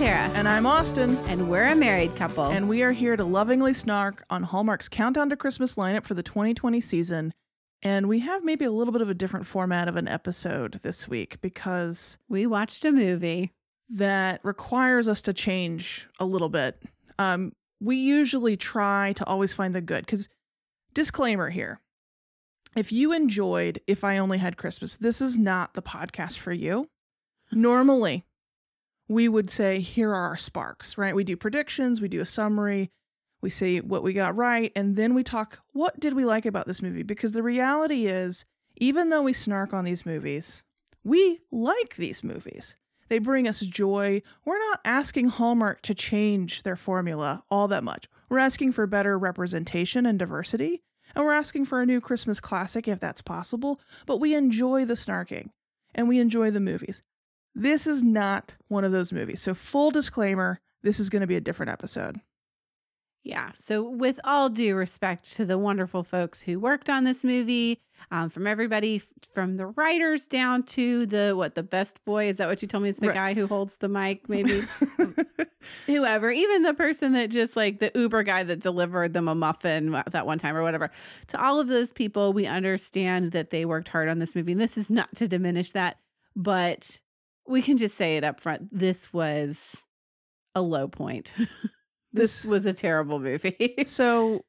Tara. And I'm Austin. And we're a married couple. And we are here to lovingly snark on Hallmark's Countdown to Christmas lineup for the 2020 season. And we have maybe a little bit of a different format of an episode this week because we watched a movie that requires us to change a little bit. Um, we usually try to always find the good because, disclaimer here if you enjoyed If I Only Had Christmas, this is not the podcast for you. Normally, we would say, here are our sparks, right? We do predictions, we do a summary, we say what we got right, and then we talk, what did we like about this movie? Because the reality is, even though we snark on these movies, we like these movies. They bring us joy. We're not asking Hallmark to change their formula all that much. We're asking for better representation and diversity. And we're asking for a new Christmas classic if that's possible. But we enjoy the snarking and we enjoy the movies. This is not one of those movies. So, full disclaimer this is going to be a different episode. Yeah. So, with all due respect to the wonderful folks who worked on this movie, um, from everybody f- from the writers down to the what the best boy is that what you told me is the right. guy who holds the mic maybe whoever even the person that just like the uber guy that delivered them a muffin that one time or whatever to all of those people we understand that they worked hard on this movie and this is not to diminish that but we can just say it up front this was a low point this was a terrible movie. so,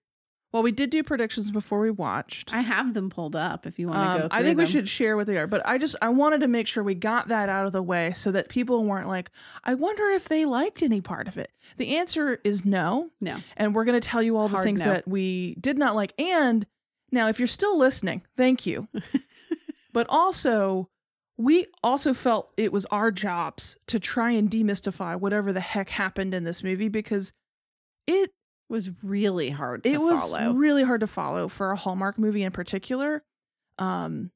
well, we did do predictions before we watched. I have them pulled up if you want to um, go. I think them. we should share what they are, but I just I wanted to make sure we got that out of the way so that people weren't like, I wonder if they liked any part of it. The answer is no, no, and we're going to tell you all Hard the things no. that we did not like. And now, if you're still listening, thank you. but also, we also felt it was our jobs to try and demystify whatever the heck happened in this movie because it was really hard to it was follow. really hard to follow for a Hallmark movie in particular. Um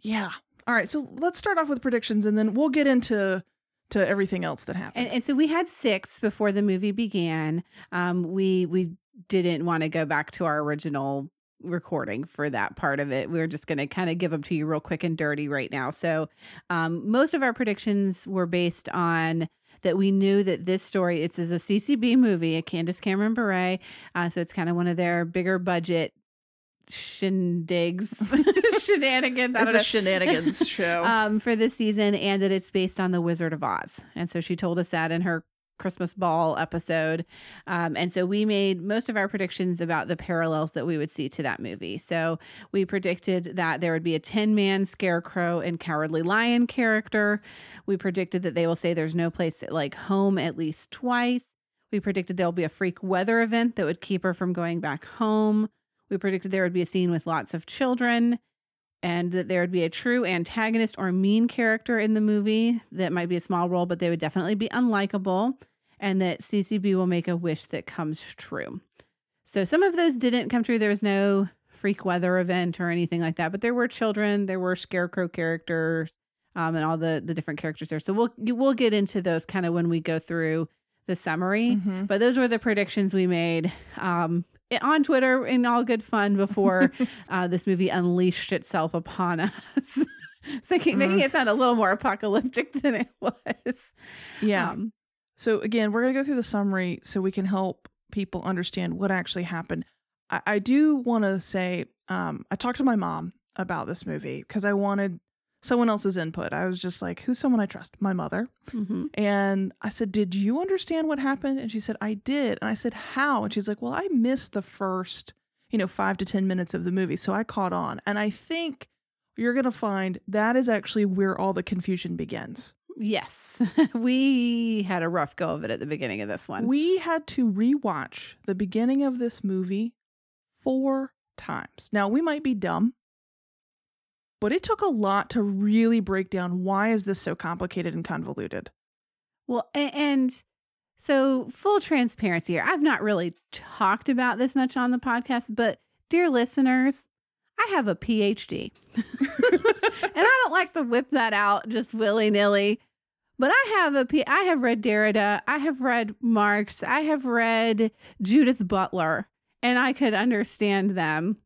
yeah. All right, so let's start off with predictions and then we'll get into to everything else that happened. And, and so we had six before the movie began. Um we we didn't want to go back to our original recording for that part of it. We are just going to kind of give them to you real quick and dirty right now. So, um, most of our predictions were based on that we knew that this story it's is a CCB movie, a Candace Cameron Bure, uh, so it's kind of one of their bigger budget shindigs, shenanigans. It's a shenanigans show um, for this season, and that it's based on the Wizard of Oz. And so she told us that in her Christmas ball episode. Um, and so we made most of our predictions about the parallels that we would see to that movie. So we predicted that there would be a Tin Man scarecrow and cowardly lion character. We predicted that they will say there's no place like home at least twice. We predicted there'll be a freak weather event that would keep her from going back home. We predicted there would be a scene with lots of children and that there would be a true antagonist or mean character in the movie that might be a small role, but they would definitely be unlikable, and that CCB will make a wish that comes true. So some of those didn't come true. There was no freak weather event or anything like that, but there were children, there were scarecrow characters, um, and all the the different characters there. So we'll we'll get into those kind of when we go through the summary. Mm-hmm. But those were the predictions we made. Um, on Twitter in all good fun before uh, this movie unleashed itself upon us. so making mm. it sound a little more apocalyptic than it was. Yeah. Um, so again, we're gonna go through the summary so we can help people understand what actually happened. I, I do want to say um, I talked to my mom about this movie because I wanted someone else's input. I was just like, who's someone I trust? My mother. Mm-hmm. And I said, Did you understand what happened? And she said, I did. And I said, How? And she's like, Well, I missed the first, you know, five to 10 minutes of the movie. So I caught on. And I think you're going to find that is actually where all the confusion begins. Yes. we had a rough go of it at the beginning of this one. We had to rewatch the beginning of this movie four times. Now, we might be dumb but it took a lot to really break down why is this so complicated and convoluted. Well, and so full transparency here. I've not really talked about this much on the podcast, but dear listeners, I have a PhD. and I don't like to whip that out just willy-nilly. But I have a P I have read Derrida, I have read Marx, I have read Judith Butler, and I could understand them.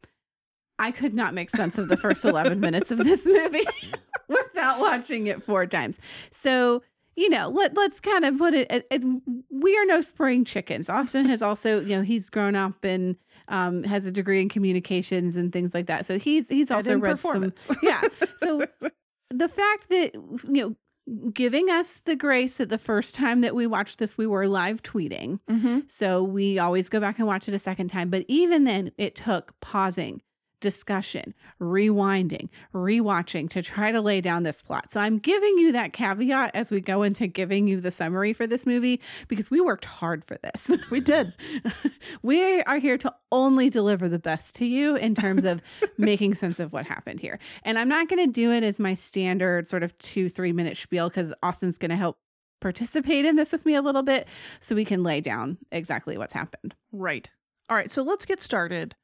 I could not make sense of the first 11 minutes of this movie without watching it four times. So, you know, let let's kind of put it. It's, we are no spring chickens. Austin has also, you know, he's grown up and um, has a degree in communications and things like that. So he's he's also read some. Yeah. So the fact that you know giving us the grace that the first time that we watched this, we were live tweeting. Mm-hmm. So we always go back and watch it a second time. But even then, it took pausing, discussion, rewinding, rewatching to try to lay down this plot. So I'm giving you that caveat as we go into giving you the summary for this movie because we worked hard for this. We did. we are here to only deliver the best to you in terms of making sense of what happened here. And I'm not going to do it as my standard sort of two, three minute spiel because Austin's going to help participate in this with me a little bit so we can lay down exactly what's happened. Right. All right. So let's get started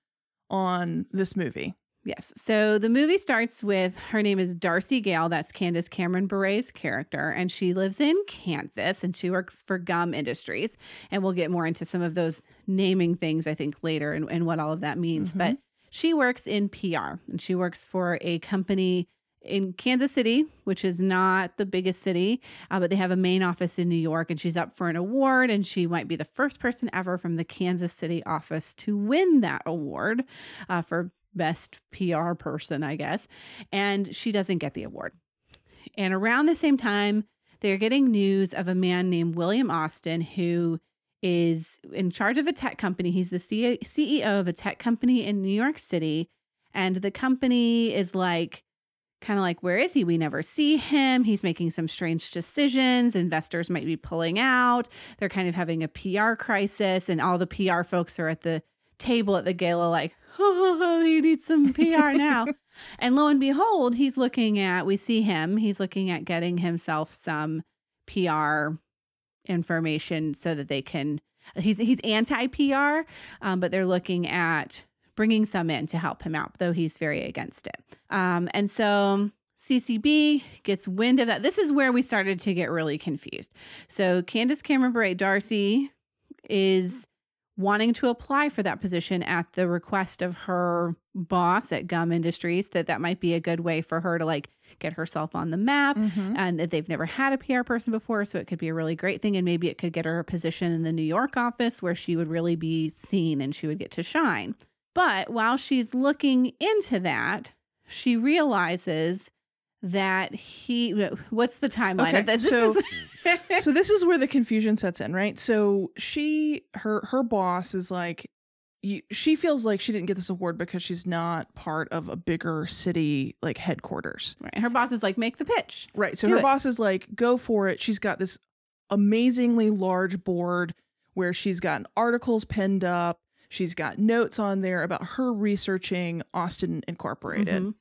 on this movie. Yes. So the movie starts with her name is Darcy Gale. That's Candace Cameron Bure's character. And she lives in Kansas and she works for Gum Industries. And we'll get more into some of those naming things, I think, later and, and what all of that means. Mhm. But she works in PR and she works for a company in Kansas City, which is not the biggest city, uh, but they have a main office in New York. And she's up for an award, and she might be the first person ever from the Kansas City office to win that award uh, for best PR person, I guess. And she doesn't get the award. And around the same time, they're getting news of a man named William Austin who is in charge of a tech company. He's the CEO of a tech company in New York City. And the company is like, kind of like, where is he? We never see him. He's making some strange decisions. Investors might be pulling out. They're kind of having a PR crisis. And all the PR folks are at the table at the gala, like, oh, you need some PR now. and lo and behold, he's looking at, we see him, he's looking at getting himself some PR information so that they can, he's, he's anti PR, um, but they're looking at bringing some in to help him out, though he's very against it. Um, and so CCB gets wind of that. This is where we started to get really confused. So Candace Cameron Bure Darcy is wanting to apply for that position at the request of her boss at Gum Industries that that might be a good way for her to like get herself on the map Mhm. and that they've never had a PR person before so it could be a really great thing and maybe it could get her a position in the New York office where she would really be seen and she would get to shine. But while she's looking into that, she realizes that he what's the timeline Okay, of this? So- is- so this is where the confusion sets in, right? So she her her boss is like you, she feels like she didn't get this award because she's not part of a bigger city like headquarters. right. Her boss is like, make the pitch. Right. So Do her it. boss is like, go for it. She's got this amazingly large board where she's gotten articles pinned up. She's got notes on there about her researching Austin Incorporated. Mhm.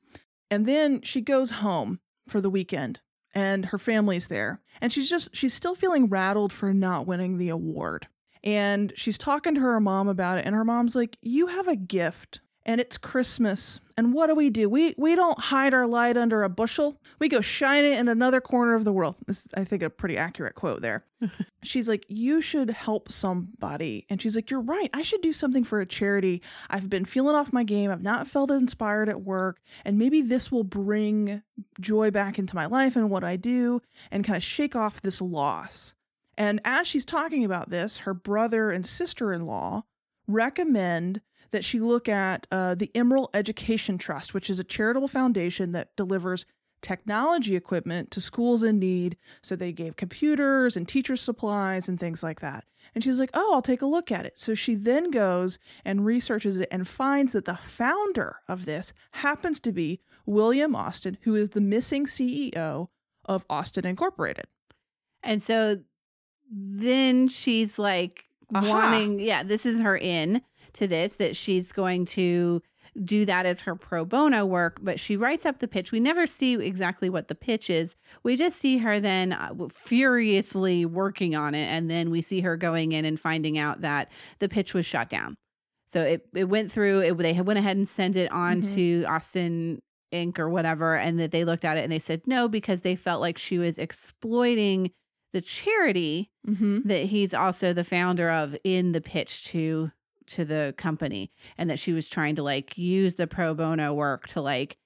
And then she goes home for the weekend and her family's there. And she's just, she's still feeling rattled for not winning the award. And she's talking to her mom about it. And her mom's like, You have a gift and it's Christmas. And what do we do? We we don't hide our light under a bushel. We go shine it in another corner of the world. This is, I think, a pretty accurate quote there. she's like, You should help somebody. And she's like, You're right. I should do something for a charity. I've been feeling off my game. I've not felt inspired at work. And maybe this will bring joy back into my life and what I do and kind of shake off this loss. And as she's talking about this, her brother and sister in law recommend that she look at uh, the Emerald Education Trust, which is a charitable foundation that delivers technology equipment to schools in need. So they gave computers and teacher supplies and things like that. And she's like, oh, I'll take a look at it. So she then goes and researches it and finds that the founder of this happens to be William Austin, who is the missing CEO of Austin Incorporated. And so then she's like Aha. wanting, yeah, this is her in to this, that she's going to do that as her pro bono work, but she writes up the pitch. We never see exactly what the pitch is. We just see her then uh, furiously working on it. And then we see her going in and finding out that the pitch was shot down. So it, it went through, it, they went ahead and sent it on Mhm. to Austin Inc. or whatever. And that they looked at it and they said no, because they felt like she was exploiting the charity Mm-hmm. that he's also the founder of in the pitch to to the company and that she was trying to like use the pro bono work to like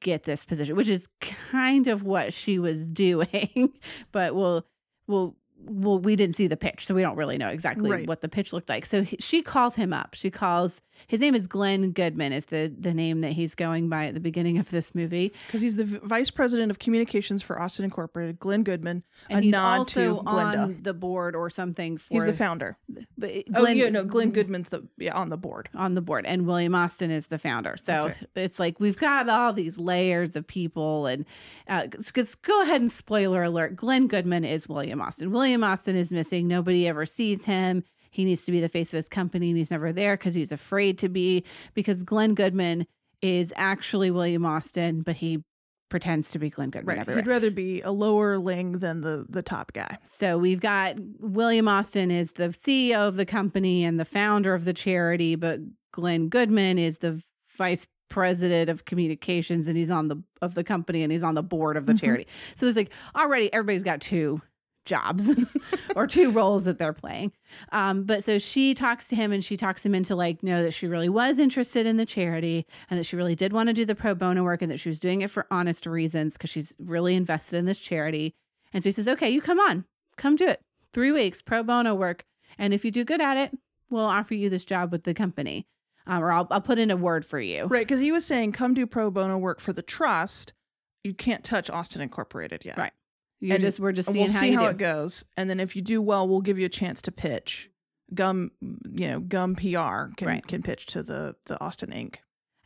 get this position which is kind of what she was doing but we'll well, well, we didn't see the pitch, so we don't really know exactly Right. what the pitch looked like. So he, she calls him up. She calls his name is Glenn Goodman, is the the name that he's going by at the beginning of this movie, Because he's the vice president of communications for Austin Incorporated, Glenn Goodman. and a he's nod also to Glinda. on the board or something for. He's the founder. but oh yeah, no, Glenn Goodman's the yeah on the board. on the board and William Austin is the founder. So That's it's like we've got all these layers of people and uh 'cause go ahead and spoiler alert Glenn Goodman is William Austin. William Austin is missing. Nobody ever sees him. He needs to be the face of his company and he's never there cuz he's afraid to be because Glenn Goodman is actually William Austin but he pretends to be Glenn Goodman Right. everywhere. He'd rather be a lower ling than the the top guy. So we've got William Austin is the CEO of the company and the founder of the charity, but Glenn Goodman is the vice president of communications and he's on the of the company and he's on the board of the Mhm. charity. So there's like already everybody's got two jobs or two roles that they're playing. Um, but so she talks to him and she talks him into like, know that she really was interested in the charity and that she really did want to do the pro bono work and that she was doing it for honest reasons because she's really invested in this charity. And so he says, okay, you come on, come do it. Three weeks pro bono work. And if you do good at it, we'll offer you this job with the company. Um, or I'll, I'll put in a word for you. Right, because he was saying, come do pro bono work for the trust. You can't touch Austin Incorporated yet. Right. You're And just we're just seeing we'll how see you how do. it goes, and then if you do well, we'll give you a chance to pitch. Gum, you know, Gum PR can Right. can pitch to the the Austin Inc.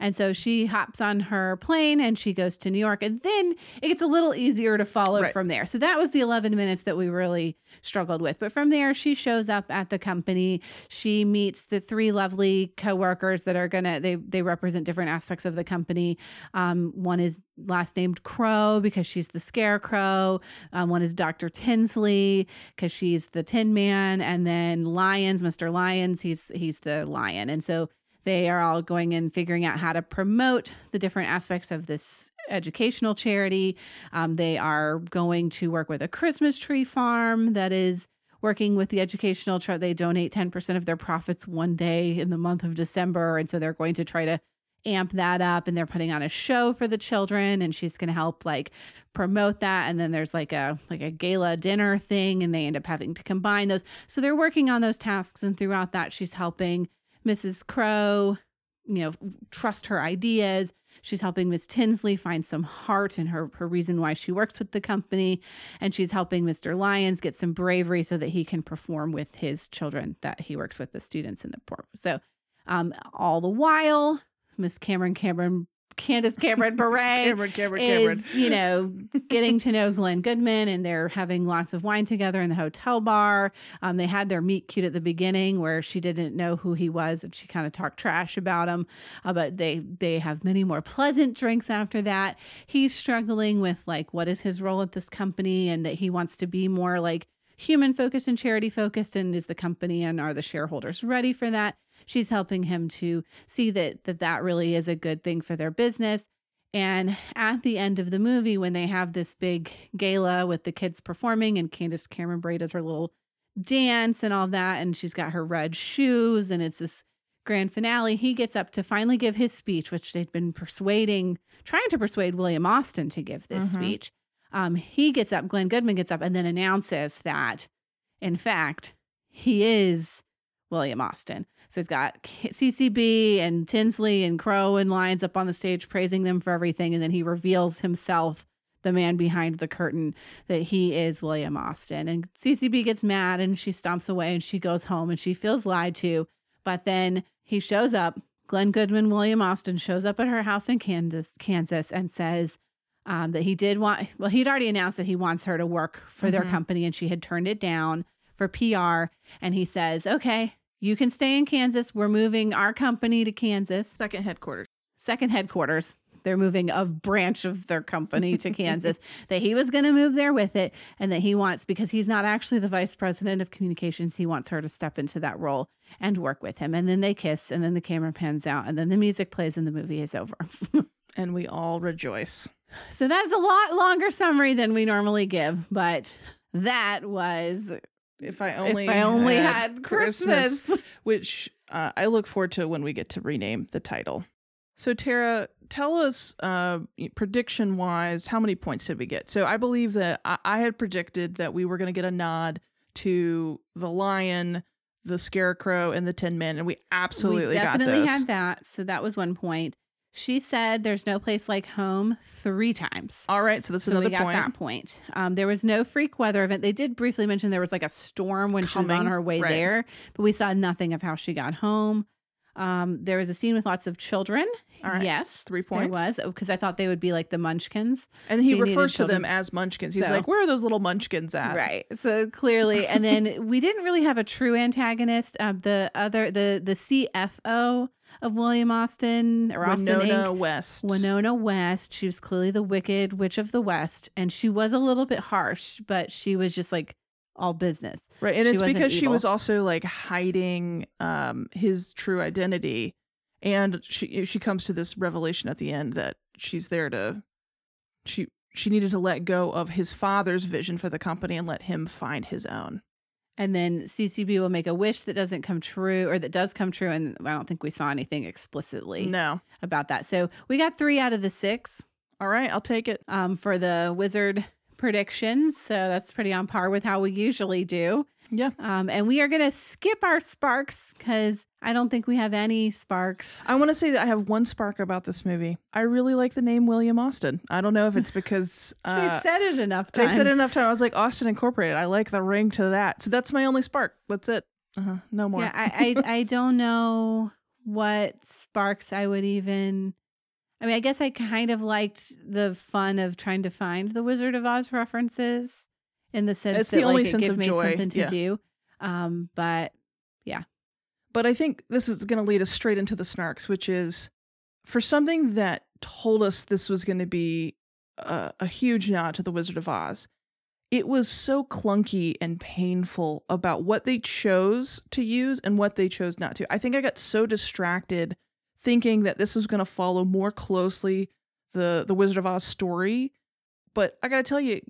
And so she hops on her plane and she goes to New York. And then it gets a little easier to follow Right. from there. So that was the 11 minutes that we really struggled with. But from there, she shows up at the company. She meets the three lovely coworkers that are going to, they, they represent different aspects of the company. Um, one is last named Crow because she's the scarecrow. Um, one is Dr. Tinsley because she's the Tin Man. And then Lyons, Mr. Lyons, he's, he's the lion. And so they are all going and figuring out how to promote the different aspects of this educational charity. Um, they are going to work with a Christmas tree farm that is working with the educational trust. They donate 10% of their profits one day in the month of December. And so they're going to try to amp that up and they're putting on a show for the children and she's going to help like promote that and then there's like a like a gala dinner thing and they end up having to combine those so they're working on those tasks and throughout that she's helping Mrs. Crow, you know, trust her ideas. She's helping Miss Tinsley find some heart in her her reason why she works with the company, and she's helping Mr. Lyons get some bravery so that he can perform with his children that he works with the students in the port. So, um, all the while, Miss Cameron Cameron Candace Cameron Bure Cameron, Cameron, Cameron. is, you know, getting to know Glenn Goodman and they're having lots of wine together in the hotel bar. Um, they had their meet cute at the beginning where she didn't know who he was and she kind of talked trash about him. Uh, but they they have many more pleasant drinks after that. He's struggling with like what is his role at this company and that he wants to be more like human focused and charity focused and is the company and are the shareholders ready for that she's helping him to see that that that really is a good thing for their business and at the end of the movie when they have this big gala with the kids performing and Candace Cameron Bure does her little dance and all that and she's got her red shoes and it's this grand finale he gets up to finally give his speech which they'd been persuading trying to persuade William Austin to give this Mhm. speech um, he gets up, Glenn Goodman gets up, and then announces that, in fact, he is William Austin. So he's got CCB and Tinsley and Crow and Lyons up on the stage praising them for everything. And then he reveals himself, the man behind the curtain, that he is William Austin. And CCB gets mad and she stomps away and she goes home and she feels lied to. But then he shows up. Glenn Goodman, William Austin shows up at her house in Kansas, Kansas, and says, um, that he did want, well, he'd already announced that he wants her to work for their Mhm. company and she had turned it down for PR. And he says, okay, you can stay in Kansas. We're moving our company to Kansas, Second headquarters. second headquarters. They're moving a branch of their company to Kansas, that he was going to move there with it. And that he wants, because he's not actually the vice president of communications, he wants her to step into that role and work with him. And then they kiss, and then the camera pans out, and then the music plays, and the movie is over. And we all rejoice. So that's a lot longer summary than we normally give, but that was If I only if I only had, Christmas. which uh, I look forward to when we get to rename the title. So Tara, tell us uh, prediction wise, how many points did we get? So I believe that I, I had predicted that we were going to get a nod to the lion, the scarecrow, and the Tin Man, and we absolutely we got definitely this. had that. So that was one point. She said there's no place like home three times. All right, so that's so another we got point. that point. Um, there was no freak weather event. They did briefly mention there was like a storm when she was on her way right. there, but we saw nothing of how she got home. Um, there was a scene with lots of children. Right, Yes, three There points. was because I thought they would be like the Munchkins. And he So refers to them as munchkins. He's So- like, "Where are those little munchkins at?" Right. So clearly, and then we didn't really have a true antagonist. Uh, the other, the the CFO of William Austin or Austin Winona Inc. West. Winona West. She was clearly the wicked witch of the West, and she was a little bit harsh, but she was just like all business. Right, and She it's because she was also like hiding um his true identity, and she she comes to this revelation at the end that she's there to she she needed to let go of his father's vision for the company and let him find his own. And then CCB will make a wish that doesn't come true, or that does come true, and I don't think we saw anything explicitly No, about that. So we got three out of the six. all right, I'll take it. um, for the wizard predictions. So that's pretty on par with how we usually do. Yeah. Um, and we are going to skip our sparks because I don't think we have any sparks. I want to say that I have one spark about this movie. I really like the name William Austin. I don't know if it's because they uh, said it enough they times. said it enough time. I was like Austin Incorporated. I like the ring to that. So that's my only spark. That's it. Uh-huh. No more. Yeah, I, I I don't know what sparks I would even. I mean, I guess I kind of liked the fun of trying to find the Wizard of Oz references in the sense It's that the like it gave me joy, something to yeah. do. Um, but yeah. But I think this is going to lead us straight into the snarks, which is for something that told us this was going to be a, a huge nod to the Wizard of Oz. It was so clunky and painful about what they chose to use and what they chose not to. I think I got so distracted thinking that this was going to follow more closely the the Wizard of Oz story, but I got to tell you,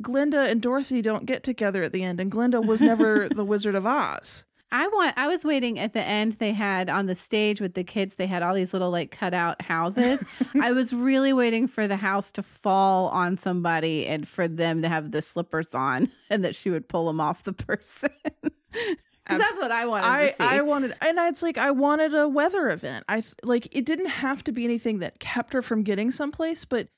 Glinda and Dorothy don't get together at the end, and Glinda was never the Wizard of Oz. I want I was waiting at the end they had on the stage with the kids they had all these little like cutout houses. I was really waiting for the house to fall on somebody and for them to have the slippers on and that she would pull them off the person. Abs- that's what I wanted I to see. I wanted, and it's like I wanted a weather event. I like it didn't have to be anything that kept her from getting someplace, but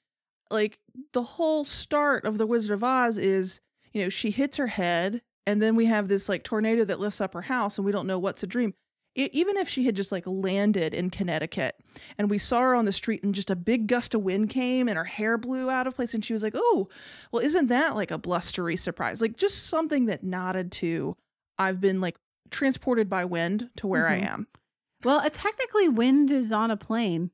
like the whole start of the Wizard of Oz is, you know, she hits her head, and then we have this like tornado that lifts up her house, and we don't know what's a dream. I even if she had just like landed in Connecticut and we saw her on the street and just a big gust of wind came and her hair blew out of place and she was like, "Oh, well, isn't that like a blustery surprise? Like just something that nodded to I've been like transported by wind to where Mhm. I am." well, uh, technically wind is on a plane.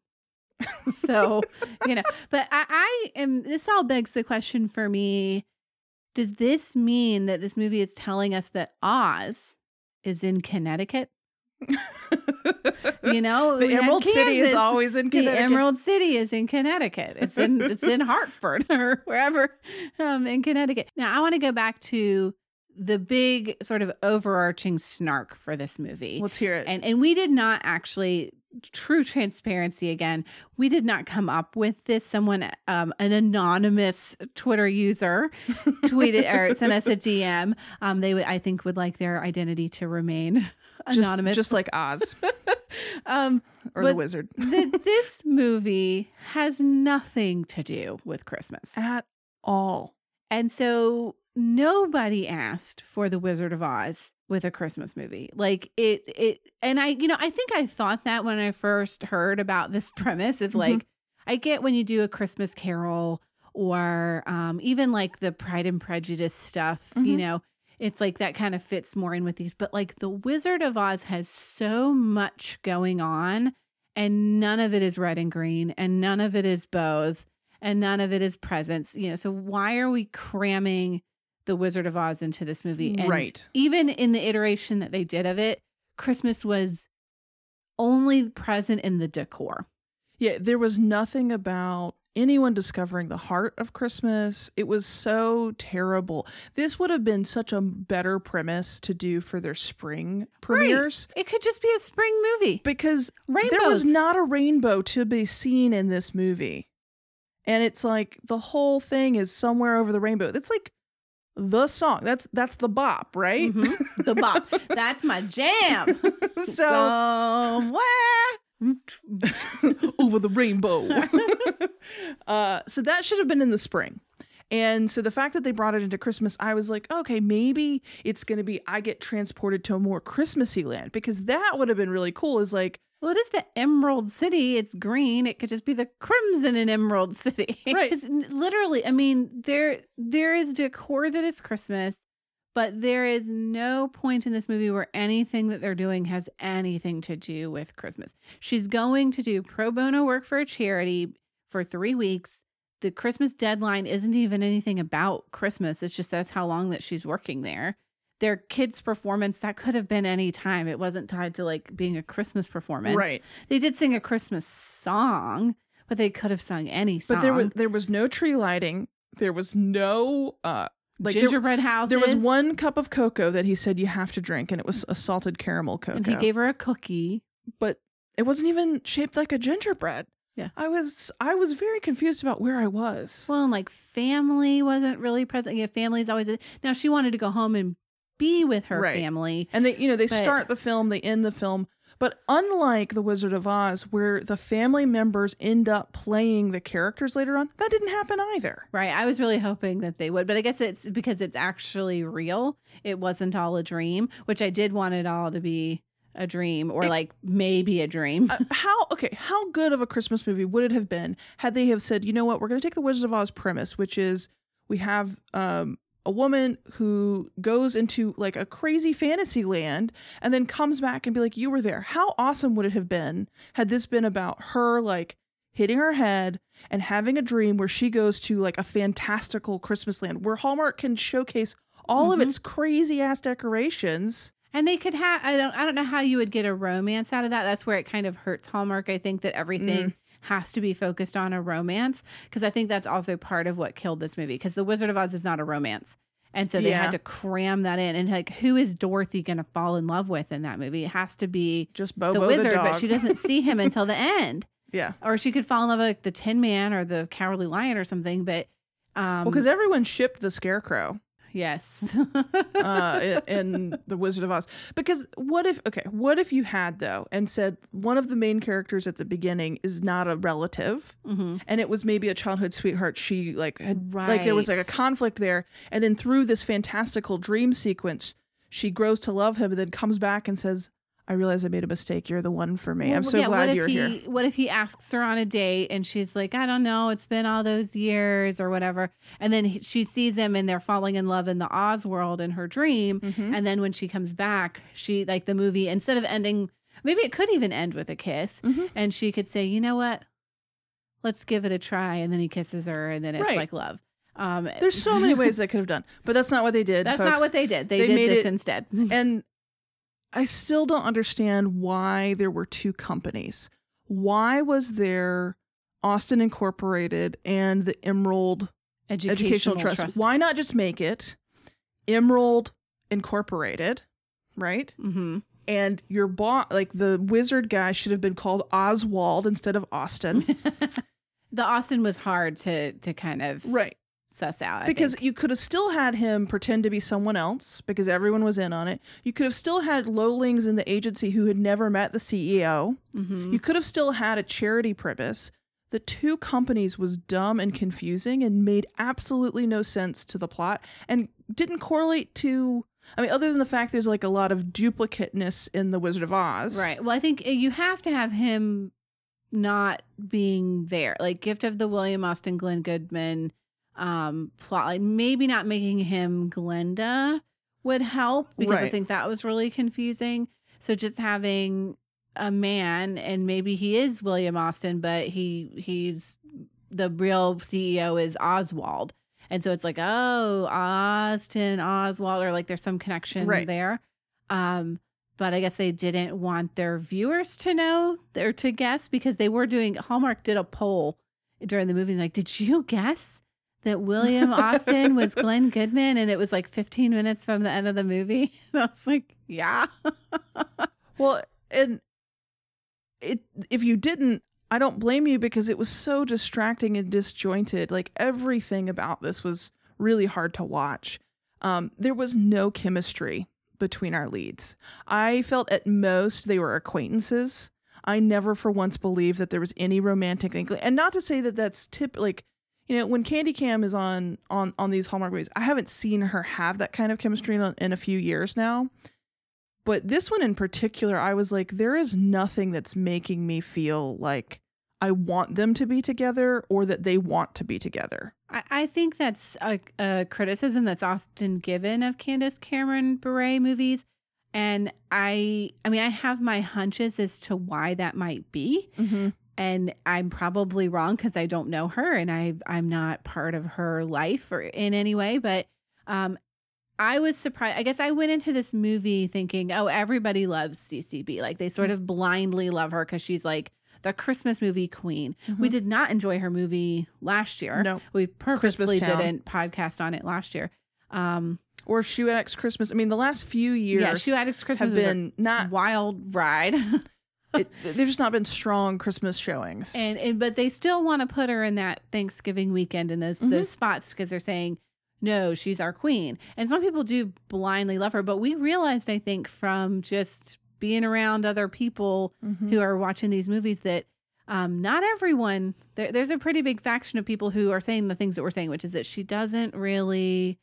so, you know, but I, I am this all begs the question for me. Does this mean that this movie is telling us that Oz is in Connecticut? You know, the Emerald City is always in Connecticut. the. Emerald City is in Connecticut. It's in it's in Hartford or wherever um, in Connecticut. Now I want to go back to the big sort of overarching snark for this movie. Let's hear it. And and we did not actually true transparency again. We did not come up with this. Someone um an anonymous Twitter user tweeted or sent us a DM. Um they would I think would like their identity to remain just, anonymous. just like Oz um or the wizard. that this movie has nothing to do with Christmas. At all. And so nobody asked for The Wizard of Oz with a Christmas movie. Like it it and I you know, I think I thought that when I first heard about this premise of Mhm. like I get when you do a Christmas carol or um even like the Pride and Prejudice stuff, you Mhm. know, it's like that kind of fits more in with these. But like The Wizard of Oz has so much going on and none of it is red and green and none of it is bows and none of it is presents. You know, so why are we cramming the Wizard of Oz into this movie? And Right. even in the iteration that they did of it, Christmas was only present in the decor. Yeah, there was nothing about anyone discovering the heart of Christmas. It was so terrible. This would have been such a better premise to do for their spring premieres It could just be a spring movie. because Rainbows. there was not a rainbow to be seen in this movie. And it's like the whole thing is somewhere over the rainbow. It's like the song. That's that's the bop, right? Mhm. The bop. That's my jam. so Somewhere. over the rainbow. uh, so that should have been in the spring. And so the fact that they brought it into Christmas, I was like, okay, maybe it's going to be I get transported to a more Christmassy land because that would have been really cool. Is like, Well, it is the Emerald City. It's green. It could just be the Crimson and Emerald City. Right. It's literally, I mean, there there is decor that is Christmas, but there is no point in this movie where anything that they're doing has anything to do with Christmas. She's going to do pro bono work for a charity for three weeks. The Christmas deadline isn't even anything about Christmas. It's just that's how long that she's working there. Their kids' performance, that could have been any time. It wasn't tied to like being a Christmas performance. right. They did sing a Christmas song, but they could have sung any song. But there was there was no tree lighting. There was no uh like gingerbread house. there was one cup of cocoa that he said you have to drink, and it was a salted caramel cocoa. and he gave her a cookie. but it wasn't even shaped like a gingerbread. Yeah. I was I was very confused about where I was. Well, and like family wasn't really present. Yeah, family's always now. She wanted to go home and be with her Right. family. And they, you know, they But- start the film, they end the film. But unlike The Wizard of Oz, where the family members end up playing the characters later on, that didn't happen either. Right. I was really hoping that they would, but I guess it's because it's actually real. It wasn't all a dream, which I did want it all to be a dream or It- like maybe a dream. Uh, how okay? How good of a Christmas movie would it have been had they have said, you know what, we're going to take the Wizard of Oz premise, which is we have um, a woman who goes into like a crazy fantasy land and then comes back and be like, you were there. How awesome would it have been had this been about her like hitting her head and having a dream where she goes to like a fantastical Christmas land where Hallmark can showcase all of Mhm. its crazy ass decorations. And they could have I don't I don't know how you would get a romance out of that. That's where it kind of hurts Hallmark. I think that everything has to be focused on a romance because I think that's also part of what killed this movie because The Wizard of Oz is not a romance. And so they Yeah. had to cram that in. And like who is Dorothy going to fall in love with in that movie? It has to be Just Bobo the wizard, dog. but she doesn't see him until the end. yeah. Or she could fall in love with like the Tin Man or the Cowardly Lion or something, but um Well, because everyone shipped the Scarecrow. Yes. uh, in, the Wizard of Oz. Because what if okay, what if you had though and said one of the main characters at the beginning is not a relative hmm and it was maybe a childhood sweetheart she like had like there was like a conflict there and then through this fantastical dream sequence she grows to love him and then comes back and says I realize I made a mistake. You're the one for me. I'm so yeah, what glad if you're he, here. What if he asks her on a date and she's like, I don't know, it's been all those years or whatever. And then he, she sees him and they're falling in love in the Oz world in her dream. Mhm. And then when she comes back, she, like the movie, instead of ending, maybe it could even end with a kiss. Mhm. And she could say, you know what? Let's give it a try. And then he kisses her and then it's Right. like love. Um, There's so many ways they could have done, but that's not what they did. That's folks. not what they did. They, They did this it- instead. And I still don't understand why there were two companies. Why was there Austin Incorporated and the Emerald Educational, Trust? Why not just make it Emerald Incorporated, right? hmm And your boss, like the wizard guy, should have been called Oswald instead of Austin. the Austin was hard to to kind of right. Suss out I because think. you could have still had him pretend to be someone else because everyone was in on it. You could have still had lowlings in the agency who had never met the CEO. Mhm. You could have still had a charity premise. The two companies was dumb and confusing and made absolutely no sense to the plot and didn't correlate to I mean other than the fact there's like a lot of duplicateness in the Wizard of Oz. Right. Well, I think uh, you have to have him not being there. Like Gift of the William Austin Glenn Goodman um plot like maybe not making him Glinda would help because I think that was really confusing. So just having a man and maybe he is William Austin but he he's the real CEO is Oswald. And so it's like, oh, Austin, Oswald, or like there's some connection Right. there. Um, but I guess they didn't want their viewers to know or to guess because they were doing Hallmark did a poll during the movie, like, did you guess that William Austin was Glenn Goodman? And it was like 15 minutes from the end of the movie. And I was like, yeah. Well, and it if you didn't, I don't blame you because it was so distracting and disjointed. Like everything about this was really hard to watch. Um, there was no chemistry between our leads. I felt at most they were acquaintances. I never for once believed that there was any romantic inkling. And not to say that that's tip like you know when Candy Cam is on on on these Hallmark movies, I haven't seen her have that kind of chemistry in, in a few years now. But this one in particular, I was like, there is nothing that's making me feel like I want them to be together or that they want to be together. I, I think that's a, a criticism that's often given of Candace Cameron Bure movies. And I, I mean, I have my hunches as to why that might be. Mm-hmm. And I'm probably wrong because I don't know her and I I'm not part of her life or in any way. But um, I was surprised. I guess I went into this movie thinking, oh, everybody loves CCB. Like they sort of blindly love her because she's like the Christmas movie queen. We Mhm. did not enjoy her movie last year. No. we purposely didn't podcast on it last year. Um, Or Shoe Addicts Christmas. I mean, the last few years yeah, Shoe Addicts Christmas have been not, wild ride. it, there's just not been strong Christmas showings. and, and but they still want to put her in that Thanksgiving weekend in those Mhm. those spots because they're saying no, she's our queen. And some people do blindly love her, but we realized I think from just being around other people Mhm. who are watching these movies that um, not everyone there, there's a pretty big faction of people who are saying the things that we're saying, which is that she doesn't really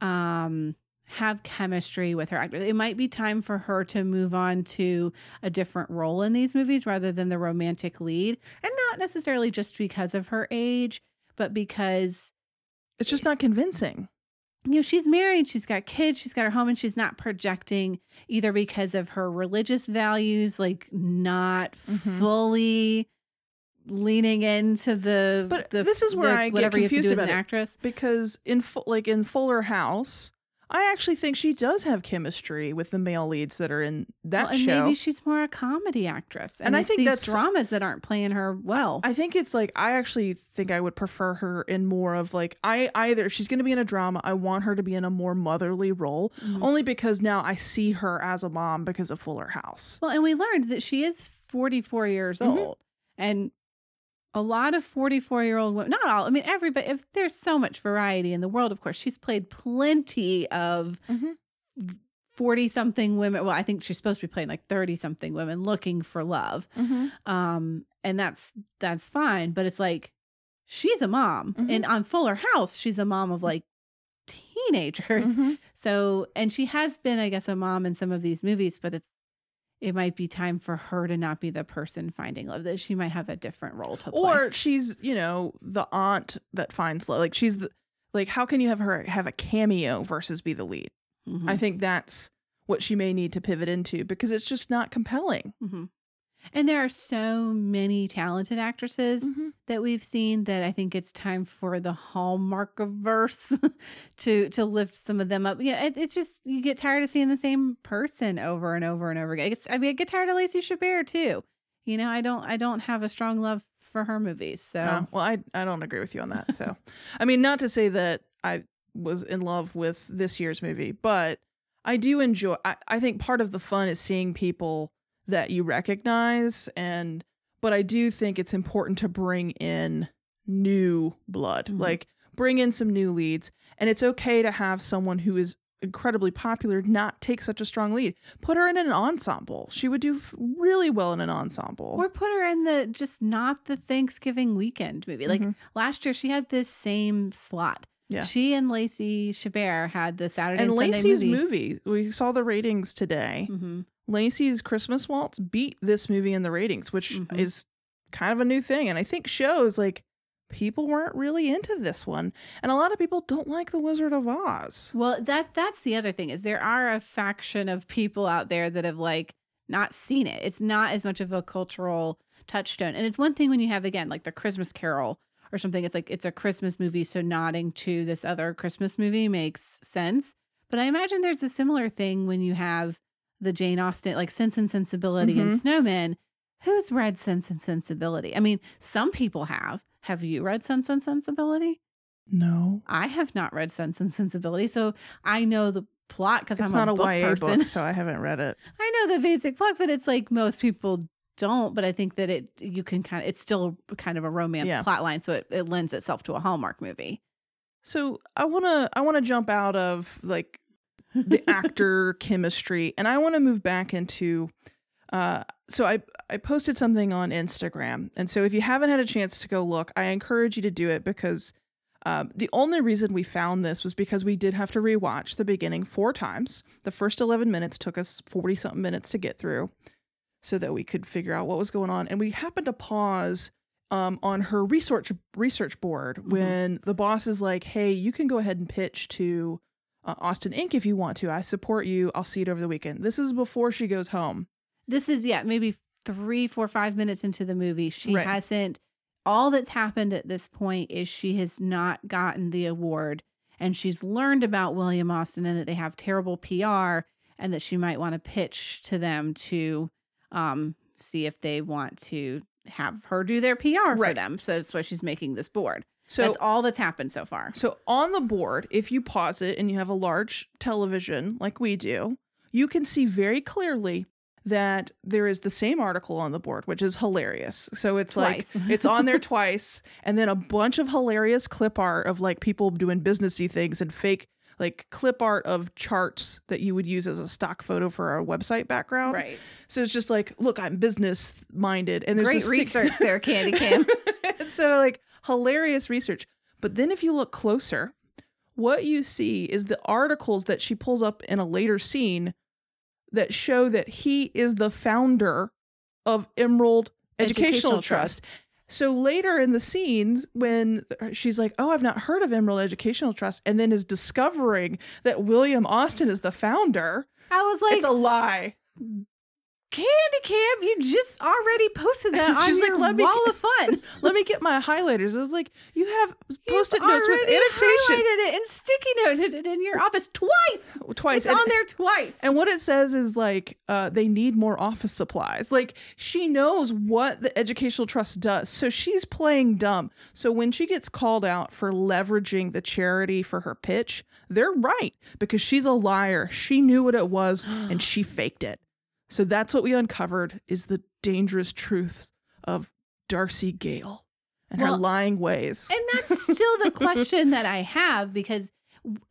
um have chemistry with her actors. It might be time for her to move on to a different role in these movies rather than the romantic lead. And not necessarily just because of her age, but because It's just not convincing. you know, she's married, she's got kids, she's got her home, and she's not projecting either because of her religious values, like not Mhm. fully leaning into the. But the, this is where the- I get whatever you have to confused as an actress. because in like in Fuller House, I actually think she does have chemistry with the male leads that are in that Well, and show. maybe she's more a comedy actress, and, And I think these that's- dramas that aren't playing her well. I think it's like I actually think I would prefer her in more of like I either if she's going to be in a drama, I want her to be in a more motherly role, Mhm. only because now I see her as a mom because of Fuller House. Well, and we learned that she is 44 years Mhm. old. And a lot of 44 year old women, not all, I mean, everybody, if there's so much variety in the world, of course, she's played plenty of Mhm. 40 something women. Well, I think she's supposed to be playing like 30 something women looking for love. Um, and that's, that's fine. But it's like, she's a mom. Mhm. And on Fuller House, she's a mom of like teenagers. Mhm. So, and she has been, I guess, a mom in some of these movies, but it's it might be time for her to not be the person finding love. That she might have a different role to play. Or she's, you know, the aunt that finds love. Like she's the like how can you have her have a cameo versus be the lead? Mhm, I think that's what she may need to pivot into because it's just not compelling. mhm. And there are so many talented actresses mm-hmm. that we've seen that I think it's time for the Hallmark verse to to lift some of them up. Yeah, it, it's just you get tired of seeing the same person over and over and over again. It's, I mean, I get tired of Lacey Chabert too. You know, I don't I don't have a strong love for her movies. So well, I I don't agree with you on that. So, I mean, not to say that I was in love with this year's movie, but I do enjoy. I, I think part of the fun is seeing people that you recognize, and but I do think it's important to bring in new blood, Mhm. like bring in some new leads, and it's okay to have someone who is incredibly popular not take such a strong lead. Put her in an ensemble; she would do f- really well in an ensemble. Or put her in the just not the Thanksgiving weekend movie. Like Mhm. last year, she had this same slot. Yeah. She and Lacey Chabert had the Saturday and and, Lacey's movie. movie, we saw the ratings today. hmm Lacey's Christmas Waltz beat this movie in the ratings, which Mhm. is kind of a new thing. And I think shows like people weren't really into this one. And a lot of people don't like The Wizard of Oz. Well, that that's the other thing is there are a faction of people out there that have like not seen it. It's not as much of a cultural touchstone. And it's one thing when you have again like the Christmas Carol or something. It's like it's a Christmas movie, so nodding to this other Christmas movie makes sense. But I imagine there's a similar thing when you have the Jane Austen, like Sense and Sensibility and Mhm. Snowman. Who's read Sense and Sensibility? I mean, some people have, Have you read Sense and Sensibility? No. I have not read Sense and Sensibility, so I know the plot because I'm not a, a, book YA person. book, so I haven't read it. I know the basic plot, but it's like most people don't. But I think that it you can kind of it's still kind of a romance Yeah. plot line, so it, it lends itself to a Hallmark movie. So I wanna I wanna jump out of like the actor chemistry and I wanna move back into uh so I I posted something on Instagram. And so if you haven't had a chance to go look, I encourage you to do it because um, the only reason we found this was because we did have to rewatch the beginning four times. The first 11 minutes took us 40 something minutes to get through so that we could figure out what was going on. And we happened to pause um, on her research research board Mhm. when the boss is like, "Hey, you can go ahead and pitch to uh, Austin Inc. if you want to. I support you. I'll see it over the weekend." This is before she goes home. This is yeah, maybe three, four, five minutes into the movie. She Right. hasn't. All that's happened at this point is she has not gotten the award, and she's learned about William Austin and that they have terrible PR, and that she might want to pitch to them to um, see if they want to have her do their PR for them. So that's why she's making this board. So that's all that's happened so far. So on the board, if you pause it and you have a large television like we do, you can see very clearly that there is the same article on the board, which is hilarious. So it's like it's on there twice, and then a bunch of hilarious clip art of like people doing businessy things and fake like clip art of charts that you would use as a stock photo for a website background. Right. So it's just like, look, I'm business minded, and there's Great a research there, Candy Cam. And so like hilarious research. But then if you look closer, what you see is the articles that she pulls up in a later scene that show that he is the founder of Emerald Educational, Educational Trust. Trust. So later in the scenes, when she's like, "Oh, I've not heard of Emerald Educational Trust," and then is discovering that William Austin is the founder, I was like, it's a lie. Candy Cam, you just already posted that on She's like, your "Let me wall of fun. Let me get my highlighters. I was like, "You have You've post-it notes with annotation highlighted it and sticky noted it in your office twice. twice." It's And- on there twice. And what it says is like uh, they need more office supplies. Like she knows what the educational trust does, so she's playing dumb. So when she gets called out for leveraging the charity for her pitch, they're right because she's a liar. She knew what it was and she faked it. So that's what we uncovered is the dangerous truth of Darcy Gale and her lying ways. And that's still the question that I have because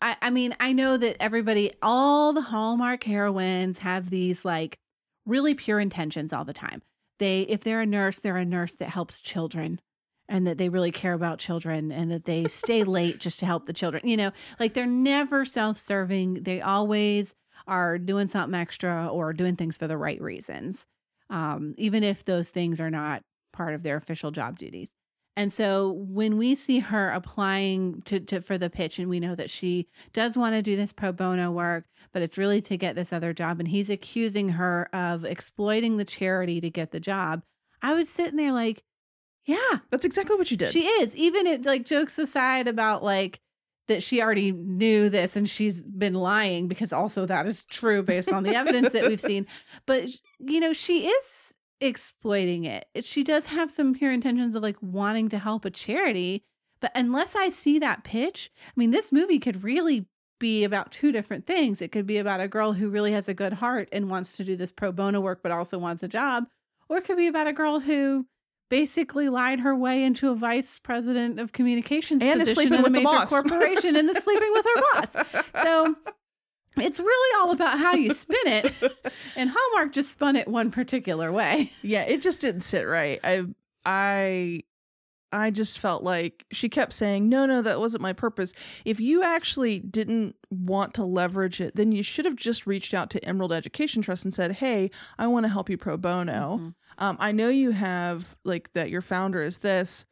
I, I mean, I know that everybody, all the Hallmark heroines have these like really pure intentions all the time. They, if they're a nurse, they're a nurse that helps children and that they really care about children and that they stay late just to help the children. You know, like they're never self serving. They always are doing something extra or doing things for the right reasons, um, even if those things are not part of their official job duties. And so when we see her applying to, to for the pitch, and we know that she does want to do this pro bono work, but it's really to get this other job, and he's accusing her of exploiting the charity to get the job. I was sitting there like, yeah, that's exactly what you did. she is. Even it like jokes aside about like that she already knew this and she's been lying because also that is true based on the evidence that we've seen. But you know, she is exploiting it. She does have some pure intentions of like wanting to help a charity, but unless I see that pitch, I mean, this movie could really be about two different things. It could be about a girl who really has a good heart and wants to do this pro bono work but also wants a job, or it could be about a girl who basically lied her way into a vice president of communications And is position sleeping in a with the major corporation and is sleeping with her boss. So it's really all about how you spin it. And Hallmark just spun it one particular way. yeah it just didn't sit right i i i just felt like she kept saying no no that wasn't my purpose if you actually didn't want to leverage it then you should have just reached out to emerald education trust and said hey i want to help you pro bono Mhm. Um, i know you have like that your founder is this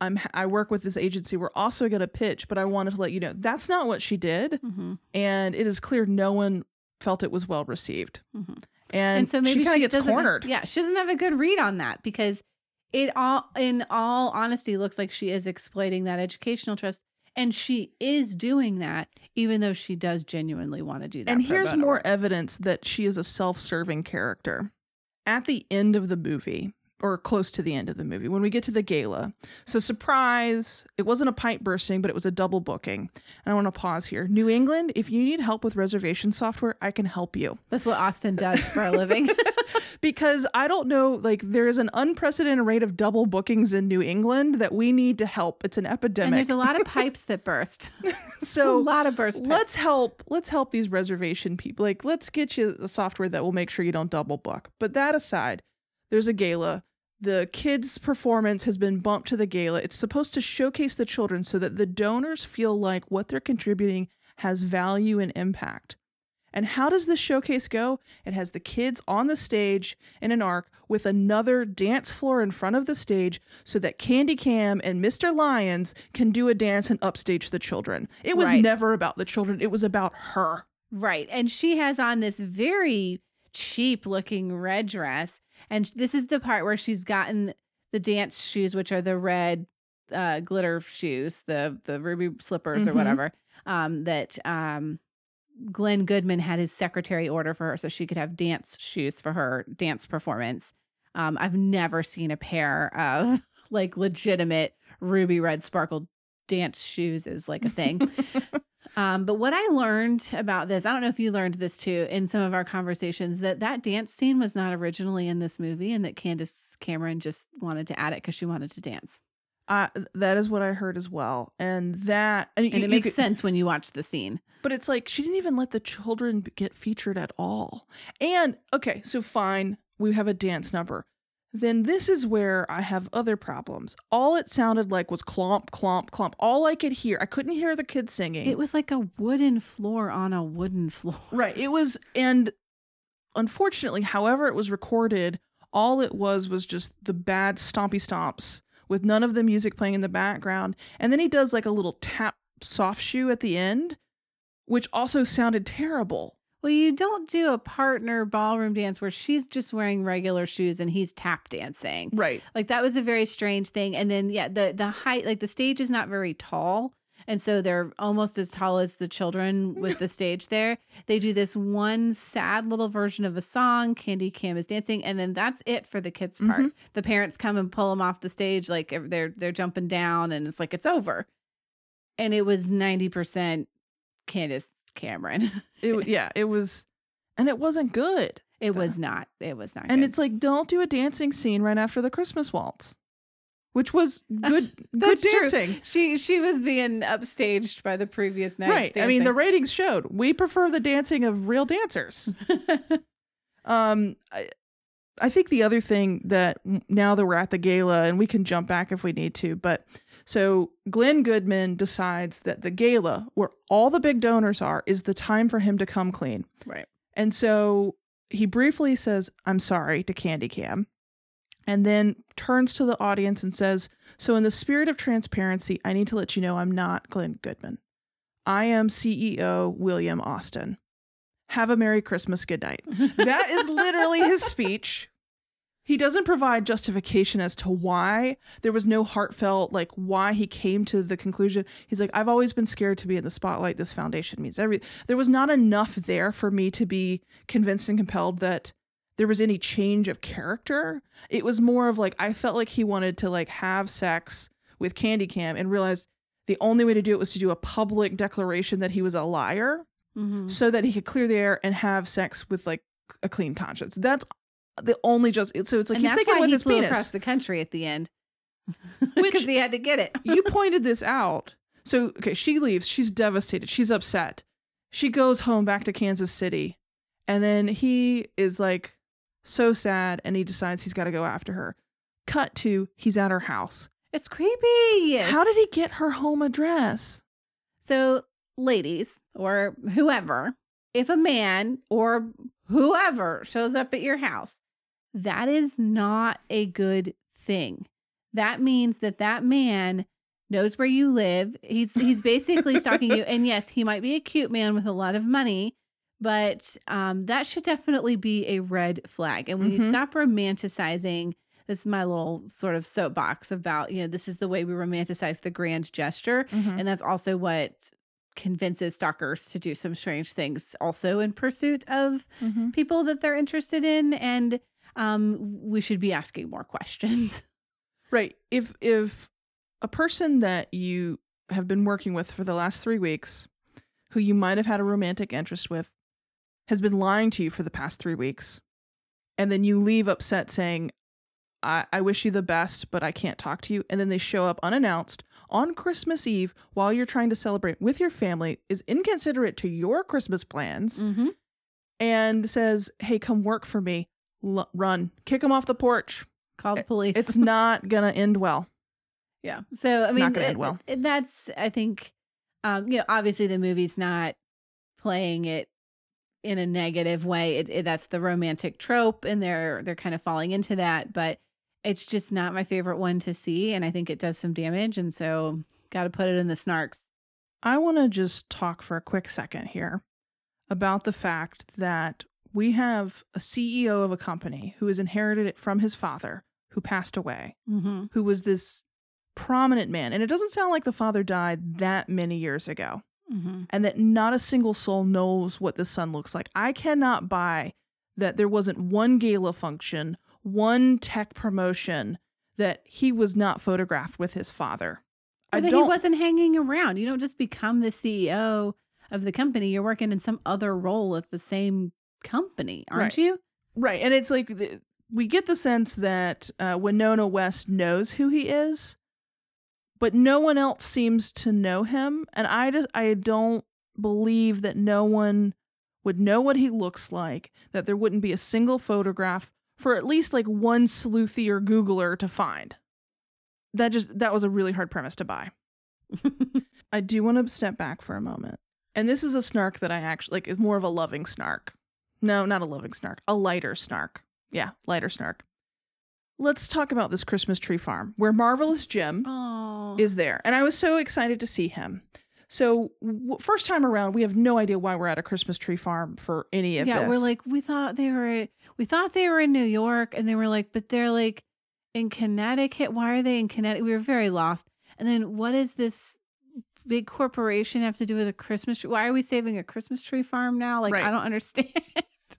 i'm i work with this agency we're also going to pitch but i wanted to let you know that's not what she did Mhm. and it is clear no one felt it was well received Mhm. and, And, so maybe she kind of gets have- cornered yeah, she doesn't have a good read on that because it all, in all honesty, looks like she is exploiting that educational trust, and she is doing that, even though she does genuinely want to do that. And here's more work. evidence that she is a self serving character. At the end of the movie, or close to the end of the movie when we get to the gala. So surprise, it wasn't a pipe bursting, but it was a double booking. And I want to pause here. New England, if you need help with reservation software, I can help you. That's what Austin does for a living. because I don't know, like there is an unprecedented rate of double bookings in New England that we need to help. It's an epidemic. and there's a lot of pipes that burst. so a lot of burst pipes. let's help let's help these reservation people like let's get you the software that will make sure you don't double book but that aside there's a gala the kids performance has been bumped to the gala it's supposed to showcase the children so that the donors feel like what they're contributing has value and impact and how does this showcase go it has the kids on the stage in an arc with another dance floor in front of the stage so that candy cam and mr lyons can do a dance and upstage the children it was Right. never about the children it was about her Right. And she has on this very cheap looking red dress. And this is the part where she's gotten the dance shoes, which are the red uh, glitter shoes, the the ruby slippers or Mhm. whatever, um, that um, Glenn Goodman had his secretary order for her so she could have dance shoes for her dance performance. Um, I've never seen a pair of like legitimate ruby red sparkle dance shoes is like a thing. Um, but what I learned about this, I don't know if you learned this too in some of our conversations, that that dance scene was not originally in this movie, and that Candace Cameron just wanted to add it because she wanted to dance, uh, that is what i heard as well and that and, and you- it makes could- sense when you watch the scene. But it's like she didn't even let the children get featured at all. And okay, so fine, we have a dance number. Then this is where I have other problems. All it sounded like was clomp, clomp, clomp. All I could hear, I couldn't hear the kids singing. It was like a wooden floor on a wooden floor. right. It was, and unfortunately, however it was recorded, all it was was just the bad stompy stomps with none of the music playing in the background. And then he does like a little tap soft shoe at the end, which also sounded terrible. Well, you don't do a partner ballroom dance where she's just wearing regular shoes and he's tap dancing. Right. Like that was a very strange thing. And then yeah, the the height like the stage is not very tall. And so they're almost as tall as the children with the stage there. They do this one sad little version of a song. Candy Cam is dancing, and then that's it for the kids' part. Mhm. The parents come and pull them off the stage, like they're they're jumping down, and it's like it's over. And it was ninety percent Candace Cameron. It yeah, it was and it wasn't good. It was not. It was not. And good. it's like don't do a dancing scene right after the Christmas waltz. Which was good good That's true. dancing. she she was being upstaged by the previous night. Right. I mean the ratings showed. We prefer the dancing of real dancers. Um, I, I think the other thing that now that we're at the gala, and we can jump back if we need to, but so Glenn Goodman decides that the gala, where all the big donors are, is the time for him to come clean. right. And so he briefly says, I'm sorry to Candy Cam, and then turns to the audience and says, So, in the spirit of transparency, I need to let you know I'm not Glenn Goodman. I am CEO William Austin. Have a Merry Christmas. Good night. That is literally his speech. He doesn't provide justification as to why there was no heartfelt, like why he came to the conclusion. He's like, I've always been scared to be in the spotlight. This foundation means every. There was not enough there for me to be convinced and compelled that there was any change of character. It was more of like I felt like he wanted to like have sex with Candy Cam and realized the only way to do it was to do a public declaration that he was a liar Mhm. so that he could clear the air and have sex with like a clean conscience. That's the only just so it's like and he's thinking with he his penis. across the country at the end Which- because he had to get it. you pointed this out. So okay, she leaves. She's devastated. She's upset. She goes home back to Kansas City, and then he is like so sad, and he decides he's got to go after her. Cut to he's at her house. It's creepy. How did he get her home address? So, ladies or whoever, if a man or whoever shows up at your house, that is not a good thing. That means that that man knows where you live. He's he's basically stalking you. And yes, he might be a cute man with a lot of money, but um, that should definitely be a red flag. And when you Mhm. stop romanticizing, this is my little sort of soapbox about you know this is the way we romanticize the grand gesture. And that's also what convinces stalkers to do some strange things, also in pursuit of Mhm. people that they're interested in. And um, we should be asking more questions. Right. If if a person that you have been working with for the last 3 weeks who you might have had a romantic interest with has been lying to you for the past 3 weeks and then you leave upset saying I, I wish you the best, but I can't talk to you. And then they show up unannounced on Christmas Eve while you're trying to celebrate with your family, is inconsiderate to your Christmas plans, Mm-hmm. and says, Hey, come work for me. L- run. Kick him off the porch. Call the police. It's not going to end well. Yeah. So I It's mean, not gonna end well. that's I think, um, you know, obviously the movie's not playing it in a negative way. It, it that's the romantic trope, and they're they're kind of falling into that. But it's just not my favorite one to see, and I think it does some damage, and so got to put it in the snarks. I want to just talk for a quick second here about the fact that we have a CEO of a company who has inherited it from his father, who passed away. Mm-hmm. who was this prominent man. And it doesn't sound like the father died that many years ago, Mm-hmm. and that not a single soul knows what the son looks like. I cannot buy that there wasn't one gala function, one tech promotion that he was not photographed with his father. I Or that he wasn't hanging around. You don't just become the CEO of the company. You're working in some other role at the same company, aren't Right. you? Right. And it's like the, we get the sense that uh, Winona West knows who he is, but no one else seems to know him. And I just, I don't believe that no one would know what he looks like, that there wouldn't be a single photograph for at least like one sleuthy or Googler to find. That just, that was a really hard premise to buy. I do want to step back for a moment. And this is a snark that I actually like is more of a loving snark. No, not a loving snark, a lighter snark. Yeah, lighter snark. Let's talk about this Christmas tree farm where Marvelous Jim oh, is there. And I was so excited to see him. So, w- first time around, we have no idea why we're at a Christmas tree farm for any of yeah, this. Yeah, we're like we thought they were we thought they were in New York, and they were like, but they're like in Connecticut. Why are they in Connecticut? We were very lost. And then what is this big corporation have to do with a Christmas tree? Why are we saving a Christmas tree farm now? Like Right. I don't understand.